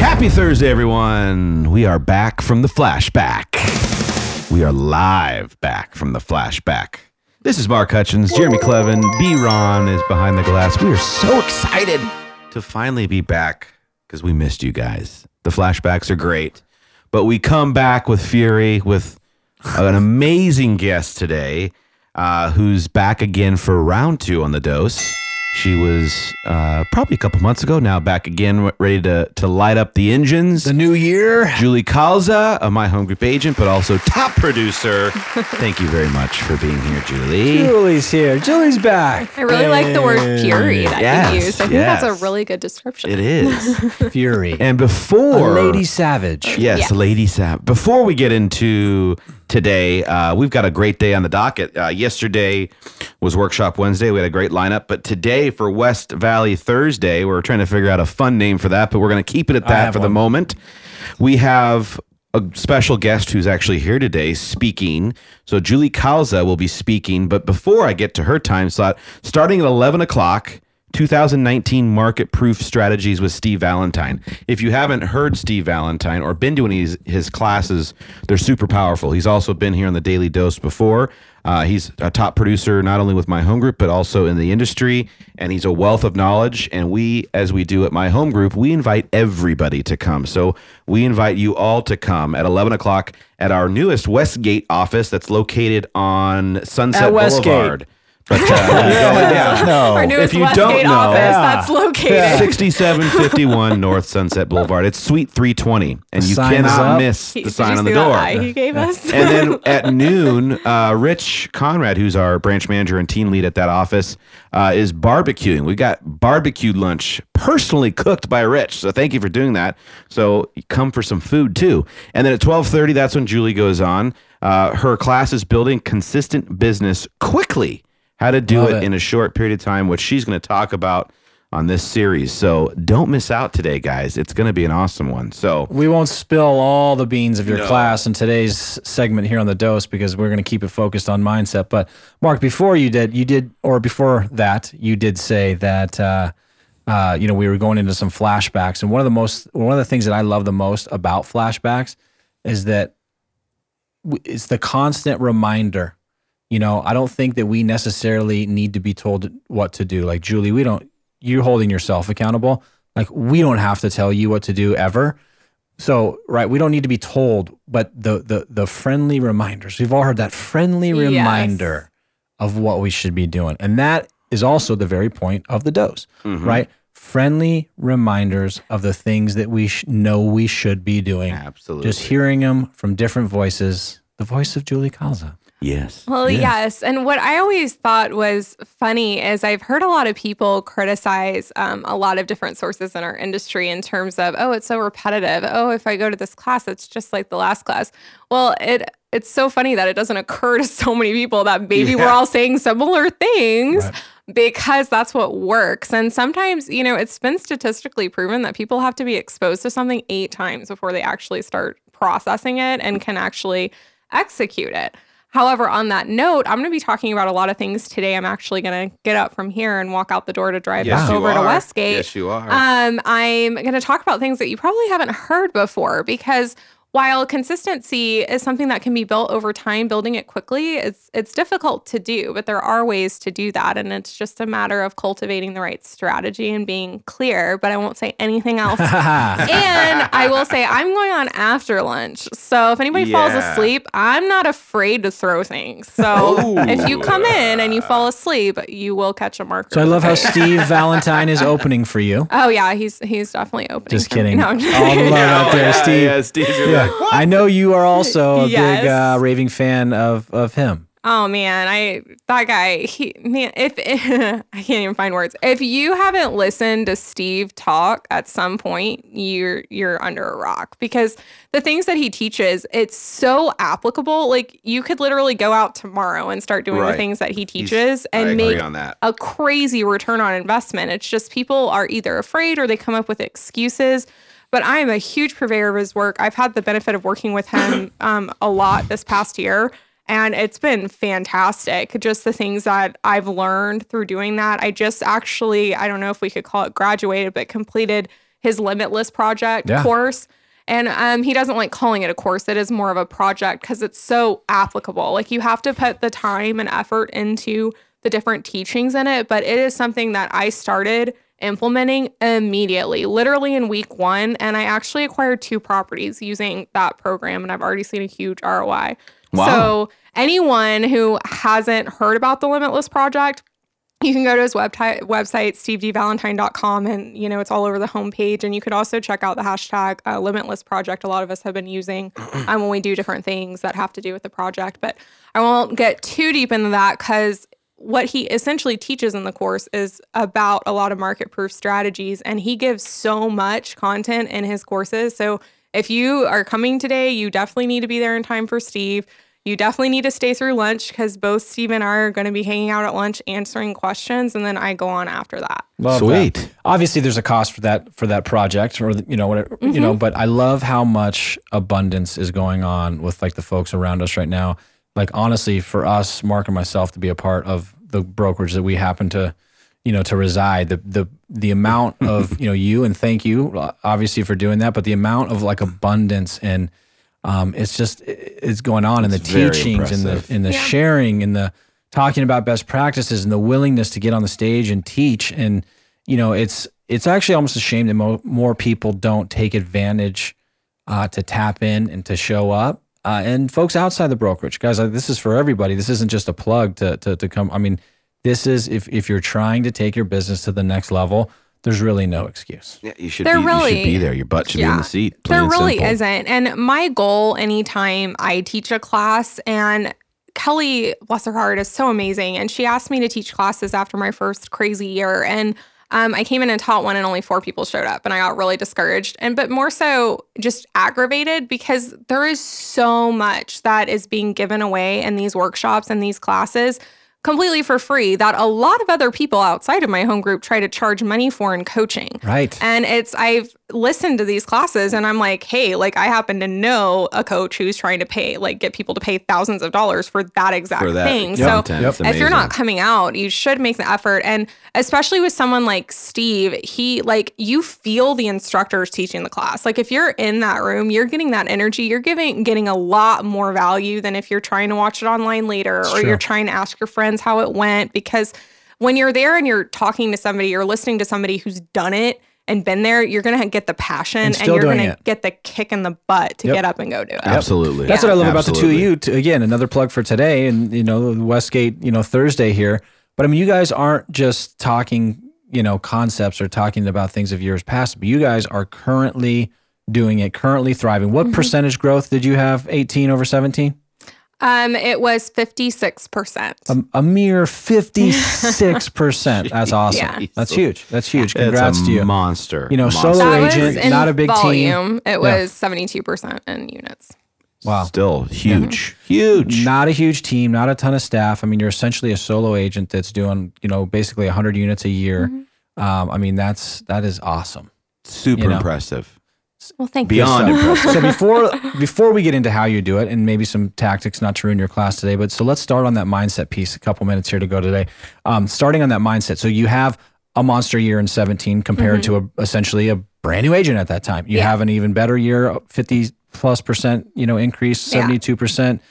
Happy Thursday, everyone. We are back from the flashback. We are live back from the flashback. This is Mark Hutchins, Jeremy Clevin, B. Ron is behind the glass. We are so excited to finally be back because we missed you guys. The flashbacks are great, but we come back with fury with an amazing guest today uh, who's back again for round two on the dose. She was uh, probably a couple months ago now, back again, ready to, to light up the engines. The new year. Julie Kalza, uh, my home group agent, but also top producer. Thank you very much for being here, Julie. Julie's here. Julie's back. I really like the word fury that Yes, you used. I think yes. that's a really good description. It is. Fury. and before a lady savage. Yes, Yes. Lady Sap. Before we get into today, uh, we've got a great day on the docket. Uh, yesterday was Workshop Wednesday. We had a great lineup. But today for West Valley Thursday, we're trying to figure out a fun name for that, but we're going to keep it at that for the moment. We have a special guest who's actually here today speaking. So Julie Kalza will be speaking. But before I get to her time slot, starting at 11 o'clock, 2019 Market Proof Strategies with Steve Valentine. If you haven't heard Steve Valentine or been to any of his, his classes, they're super powerful. He's also been here on the Daily Dose before. Uh, he's a top producer, not only with my home group, but also in the industry. And he's a wealth of knowledge. And we, as we do at my home group, we invite everybody to come. So we invite you all to come at 11 o'clock at our newest Westgate office that's located on Sunset. Boulevard. But uh, yeah. No. Our newest If you Westgate don't know- office Yeah. that's located. 6751 North Sunset Boulevard. It's Suite 320, and you Sign cannot up. miss the you sign on the door. eye he gave us. and then at noon, uh, Rich Conrad, who's our branch manager and team lead at that office, uh, is barbecuing. We got barbecue lunch personally cooked by Rich, so thank you for doing that. So come for some food too. And then at twelve thirty, that's when Julie goes on. Uh, her class is building consistent business quickly. How to do it, it. in a short period of time, which she's going to talk about on this series. So don't miss out today, guys. It's going to be an awesome one. So We won't spill all the beans of your class in today's segment here on the dose because we're going to keep it focused on mindset. But Mark, before you did, you did, or before that, you did say that, uh, uh, you know, we were going into some flashbacks, and one of the most, one of the things that I love the most about flashbacks is that it's the constant reminder. You know, I don't think that we necessarily need to be told what to do. Like Julie, we don't. You're holding yourself accountable. Like we don't have to tell you what to do ever. So right, we don't need to be told, but the the the friendly reminders. We've all heard that friendly Yes. reminder of what we should be doing, and that is also the very point of the dose, mm-hmm. right? Friendly reminders of the things that we sh- know we should be doing. absolutely, Just hearing them from different voices. The voice of Julie Kalza. Yes. Well, yes. And what I always thought was funny is I've heard a lot of people criticize um, a lot of different sources in our industry in terms of, oh, it's so repetitive. Oh, if I go to this class, it's just like the last class. Well, it it's so funny that it doesn't occur to so many people that maybe we're all saying similar things. Right. Because that's what works. And sometimes, you know, it's been statistically proven that people have to be exposed to something eight times before they actually start processing it and can actually execute it. However, on that note, I'm going to be talking about a lot of things today. I'm actually going to get up from here and walk out the door to drive Yes, back over to. Westgate. Yes, you are. Um, I'm going to talk about things that you probably haven't heard before because while consistency is something that can be built over time, building it quickly, it's it's difficult to do, but there are ways to do that, and it's just a matter of cultivating the right strategy and being clear. But I won't say anything else. and I will say I'm going on after lunch, so if anybody falls asleep, I'm not afraid to throw things. So Ooh. if you come in and you fall asleep, you will catch a marker. So I love how Steve Valentine is opening for you. Oh yeah, he's he's definitely opening. Just for me. kidding. No, I'm just- All the love out there, Steve. Yeah, Steve. Yeah. like, what? I know you are also a Yes. big uh, raving fan of of him. Oh man, I that guy. He man, if I can't even find words. If you haven't listened to Steve talk at some point, you're you're under a rock because the things that he teaches, it's so applicable. Like you could literally go out tomorrow and start doing Right. the things that he teaches I and make on that. a crazy return on investment. It's just people are either afraid or they come up with excuses. But I am a huge purveyor of his work. I've had the benefit of working with him um, a lot this past year. And it's been fantastic. Just the things that I've learned through doing that. I just actually, I don't know if we could call it graduated, but completed his Limitless project Yeah. course. And um, he doesn't like calling it a course. It is more of a project because it's so applicable. Like you have to put the time and effort into the different teachings in it. But it is something that I started implementing immediately, literally in week one. And I actually acquired two properties using that program. And I've already seen a huge ROI. Wow. So anyone who hasn't heard about the Limitless Project, you can go to his website website stevedvalentine.com and you know it's all over the homepage and you could also check out the hashtag uh, limitless project a lot of us have been using um, when we do different things that have to do with the project but i won't get too deep into that because what he essentially teaches in the course is about a lot of market proof strategies and he gives so much content in his courses so if you are coming today you definitely need to be there in time for steve you definitely need to stay through lunch because both Steve and I are going to be hanging out at lunch answering questions, and then I go on after that. Love Sweet. that. Obviously, there's a cost for that for that project, or you know whatever you know. Mm-hmm. But I love how much abundance is going on with like the folks around us right now. Like honestly, for us, Mark and myself, to be a part of the brokerage that we happen to, you know, to reside, the the the amount of you know you and thank you uh, obviously for doing that, but the amount of like abundance and um, it's just it's going on in the It's very teachings and the impressive. in the Yeah. sharing and the talking about best practices and the willingness to get on the stage and teach and you know it's it's actually almost a shame that mo- more people don't take advantage uh, to tap in and to show up uh, and folks outside the brokerage guys like, this is for everybody this isn't just a plug to, to to come i mean this is if if you're trying to take your business to the next level there's really no excuse Yeah, you should There be. you really- should be there. Your butt should be in the seat. There really simple. isn't. And my goal anytime I teach a class, and Kelly, bless her heart, is so amazing. And she asked me to teach classes after my first crazy year. And um, I came in and taught one, and only four people showed up, and I got really discouraged. And but more so, just aggravated because there is so much that is being given away in these workshops and these classes completely for free that a lot of other people outside of my home group try to charge money for in coaching. right And it's I've listened to these classes and I'm like, hey, like I happen to know a coach who's trying to pay like get people to pay thousands of dollars for that exact for that thing. content. Yep. It's So if you're not coming out, you should make the effort. And especially with someone like Steve, he like you feel the instructors teaching the class. Like if you're in that room, you're getting that energy. You're giving getting a lot more value than if you're trying to watch it online later or true. you're trying to ask your friends how it went. Because when you're there and you're talking to somebody, you're listening to somebody who's done it and been there, you're gonna get the passion And and, you're gonna it. get the kick in the butt to Yep. get up and go do it. Absolutely. That's Yeah. what I love about the two of you. To, again, another plug for today, and you know Westgate, you know Thursday here. But I mean, you guys aren't just talking, you know, concepts or talking about things of years past. But you guys are currently doing it, currently thriving. What Mm-hmm. percentage growth did you have? Eighteen over seventeen. Um, it was 56%. A, a mere fifty-six percent. That's awesome. Yeah. That's huge. That's huge. It's Congrats a to you. monster. You know, Monster. solo that agent, not a big team. It was 72% in units. Wow. Still huge. Huge. Not a huge team, not a ton of staff. I mean, you're essentially a solo agent that's doing, you know, basically 100 units a year. Mm-hmm. Um, I mean, that's that is awesome. Super you know. impressive. Well, thank Beyond you. impressive. So before before we get into how you do it and maybe some tactics not to ruin your class today, but so let's start on that mindset piece. A couple minutes here to go today. Um, starting on that mindset. So you have a monster year in 17 compared to a, essentially a brand new agent at that time. You Mm-hmm. Yeah. have an even better year, 50 plus percent, you know, increase, 72 percent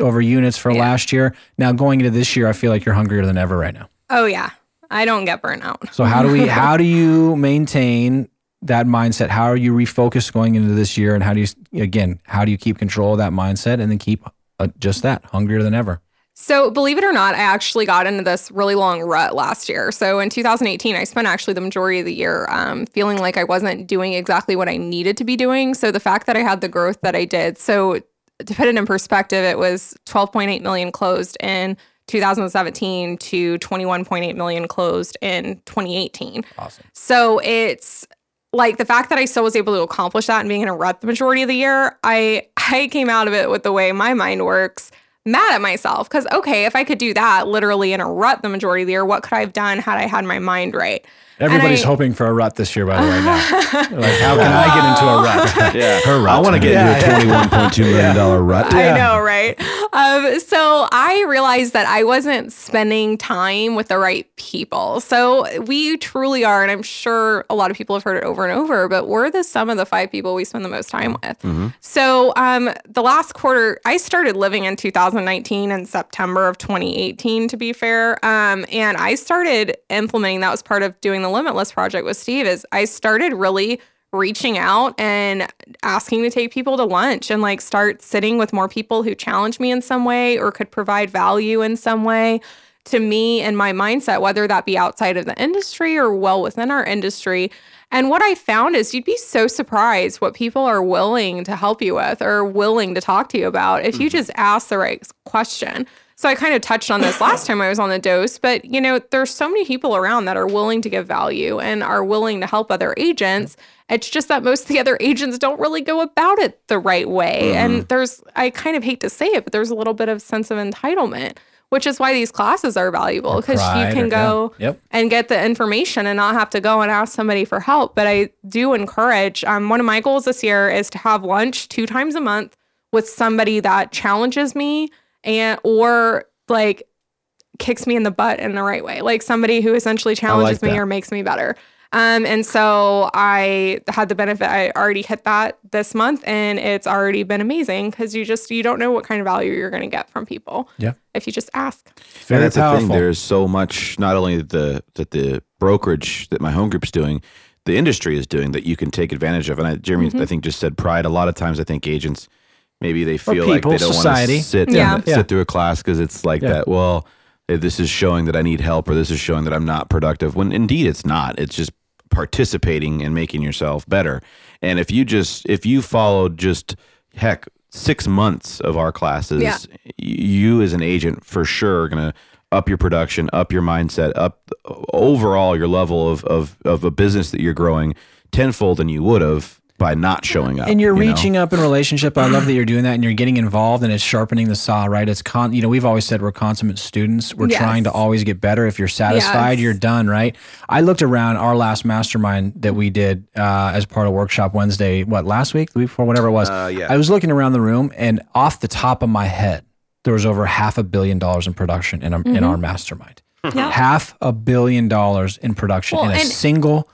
over units for Yeah. last year. Now going into this year, I feel like you're hungrier than ever right now. Oh, yeah. I don't get burnt out. So how do we how do you maintain that mindset? How are you refocused going into this year and how do you again, how do you keep control of that mindset and then keep uh, just that hungrier than ever? So, believe it or not, I actually got into this really long rut last year. So, in 2018, I spent actually the majority of the year um, feeling like I wasn't doing exactly what I needed to be doing. So, the fact that I had the growth that I did. So, to put it in perspective, it was 12.8 million closed in 2017 to 21.8 million closed in 2018. Awesome. So it's like the fact that I still was able to accomplish that and being in a rut the majority of the year, I I came out of it with the way my mind works, mad at myself because okay, if I could do that literally in a rut the majority of the year, what could I have done had I had my mind right? Everybody's I- hoping for a rut this year, by the way. Now, like, how can I get into a rut? Yeah. Her rut. I want to get Yeah, into a twenty-one point two million dollar rut. I know, right? Um, so I realized that I wasn't spending time with the right people. So we truly are, and I'm sure a lot of people have heard it over and over, but we're the sum of the five people we spend the most time with. So um, the last quarter, I started living in 2019 in September of 2018, to be fair. Um, and I started implementing that was part of doing the Limitless project with Steve. Is I started really reaching out and asking to take people to lunch and like start sitting with more people who challenge me in some way or could provide value in some way to me and my mindset, whether that be outside of the industry or well within our industry. And what I found is you'd be so surprised what people are willing to help you with or willing to talk to you about if you mm-hmm. just ask the right question. So I kind of touched on this last time I was on the dose, but you know, there's so many people around that are willing to give value and are willing to help other agents. It's just that most of the other agents don't really go about it the right way. And there's I kind of hate to say it, but there's a little bit of sense of entitlement, which is why these classes are valuable because you can or- go yeah. Yep. and get the information and not have to go and ask somebody for help. But I do encourage um, one of my goals this year is to have lunch two times a month with somebody that challenges me and or like kicks me in the butt in the right way, like somebody who essentially challenges me or makes me better. Um, and so I had the benefit. I already hit that this month, and it's already been amazing because you just you don't know what kind of value you're going to get from people. Yeah. if you just ask. Very and that's powerful. the thing. There's so much, not only the that the brokerage that my home group's doing, the industry is doing that you can take advantage of. And I, Jeremy, Mm-hmm. I think just said pride. A lot of times, I think agents maybe they feel like they don't society. want to sit Yeah. and Yeah. sit through a class because it's like Yeah. that. Well, eh, this is showing that I need help, or this is showing that I'm not productive. When indeed it's not. It's just participating and making yourself better. And if you just if you followed just heck six months of our classes, Yeah. you as an agent for sure are gonna up your production, up your mindset, up overall your level of of of a business that you're growing tenfold than you would have by not showing up. and you're you know? reaching up in relationship. I love that you're doing that and you're getting involved and it's sharpening the saw, right? It's con, you know, we've always said we're consummate students. We're Yes. trying to always get better. If you're satisfied, Yes. you're done, right? I looked around our last mastermind that we did uh, as part of Workshop Wednesday, what, last week, the week before, whatever it was. Uh, yeah. I was looking around the room and off the top of my head, there was over half a billion dollars in production in, our in our mastermind. Yeah. Half a billion dollars in production Well, in a and- single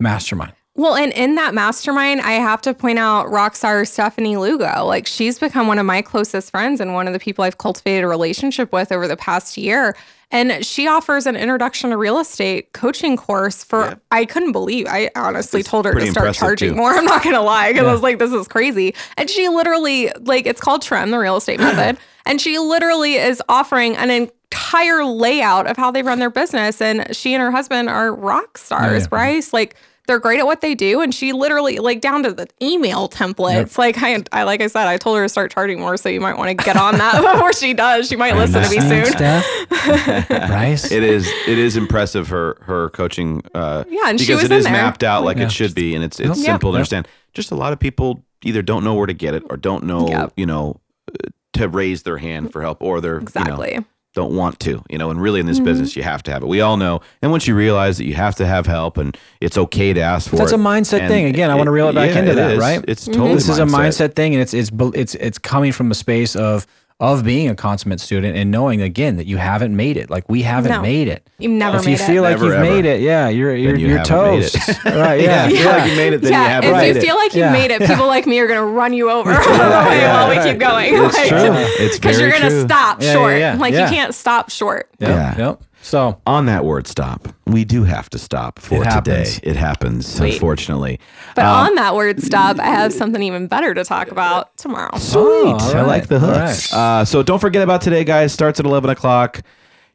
mastermind. Well, and in that mastermind, I have to point out rock star Stephanie Lugo. Like she's become one of my closest friends and one of the people I've cultivated a relationship with over the past year. And she offers an introduction to real estate coaching course for Yeah. I couldn't believe. I honestly It's told her to start charging too. more. I'm not gonna lie, because I was like, this is crazy. And she literally, like, it's called Trem, the real estate method. And she literally is offering an entire layout of how they run their business. And she and her husband are rock stars, yeah. Bryce. Like they're great at what they do. And she literally, like down to the email templates. Like I, I like I said, I told her to start charging more. So you might want to get on that before she does. She might listen to me soon. Steph? Bryce? it is it is impressive her her coaching uh Yeah, and she because was it in is there. mapped out like Yeah. it should be and it's it's Yep. simple to Yep. understand just a lot of people either don't know where to get it or don't know Yep. you know uh, to raise their hand for help or they're you know Exactly. Don't want to you know and really in this mm-hmm. business you have to have it we all know and once you realize that you have to have help and it's okay to ask for That's it a mindset thing. Again, I wanna reel it back into that, is. right? it's mm-hmm. totally this is a mindset thing and it's it's it's it's coming from a space of of being a consummate student and knowing again that you haven't made it like we haven't No. made it You've never if made you feel it. like Never, you've ever. made it yeah you're you're, you you're toast right yeah yeah, you feel like you made it then you yeah, haven't if made you it feel like you Yeah. made it, people like me are gonna run you over yeah. while we keep going. It's Like, true. It's Because you're gonna true. stop Yeah, yeah, short. yeah. Like Yeah. you can't stop short. Yep, Yeah. yep. So on that word stop we do have to stop for It today it happens unfortunately But Um, on that word stop, I have something even better to talk about tomorrow. Sweet. Oh, all I like the All hooks. Uh, so don't forget about today, guys. Starts at 11 o'clock.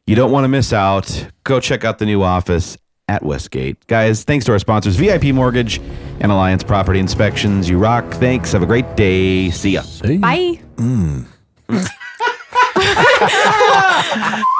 You don't want to miss out. Go check out the new office at Westgate. Guys, thanks to our sponsors, VIP Mortgage and Alliance Property Inspections. You rock. Thanks. Have a great day. See ya. Bye.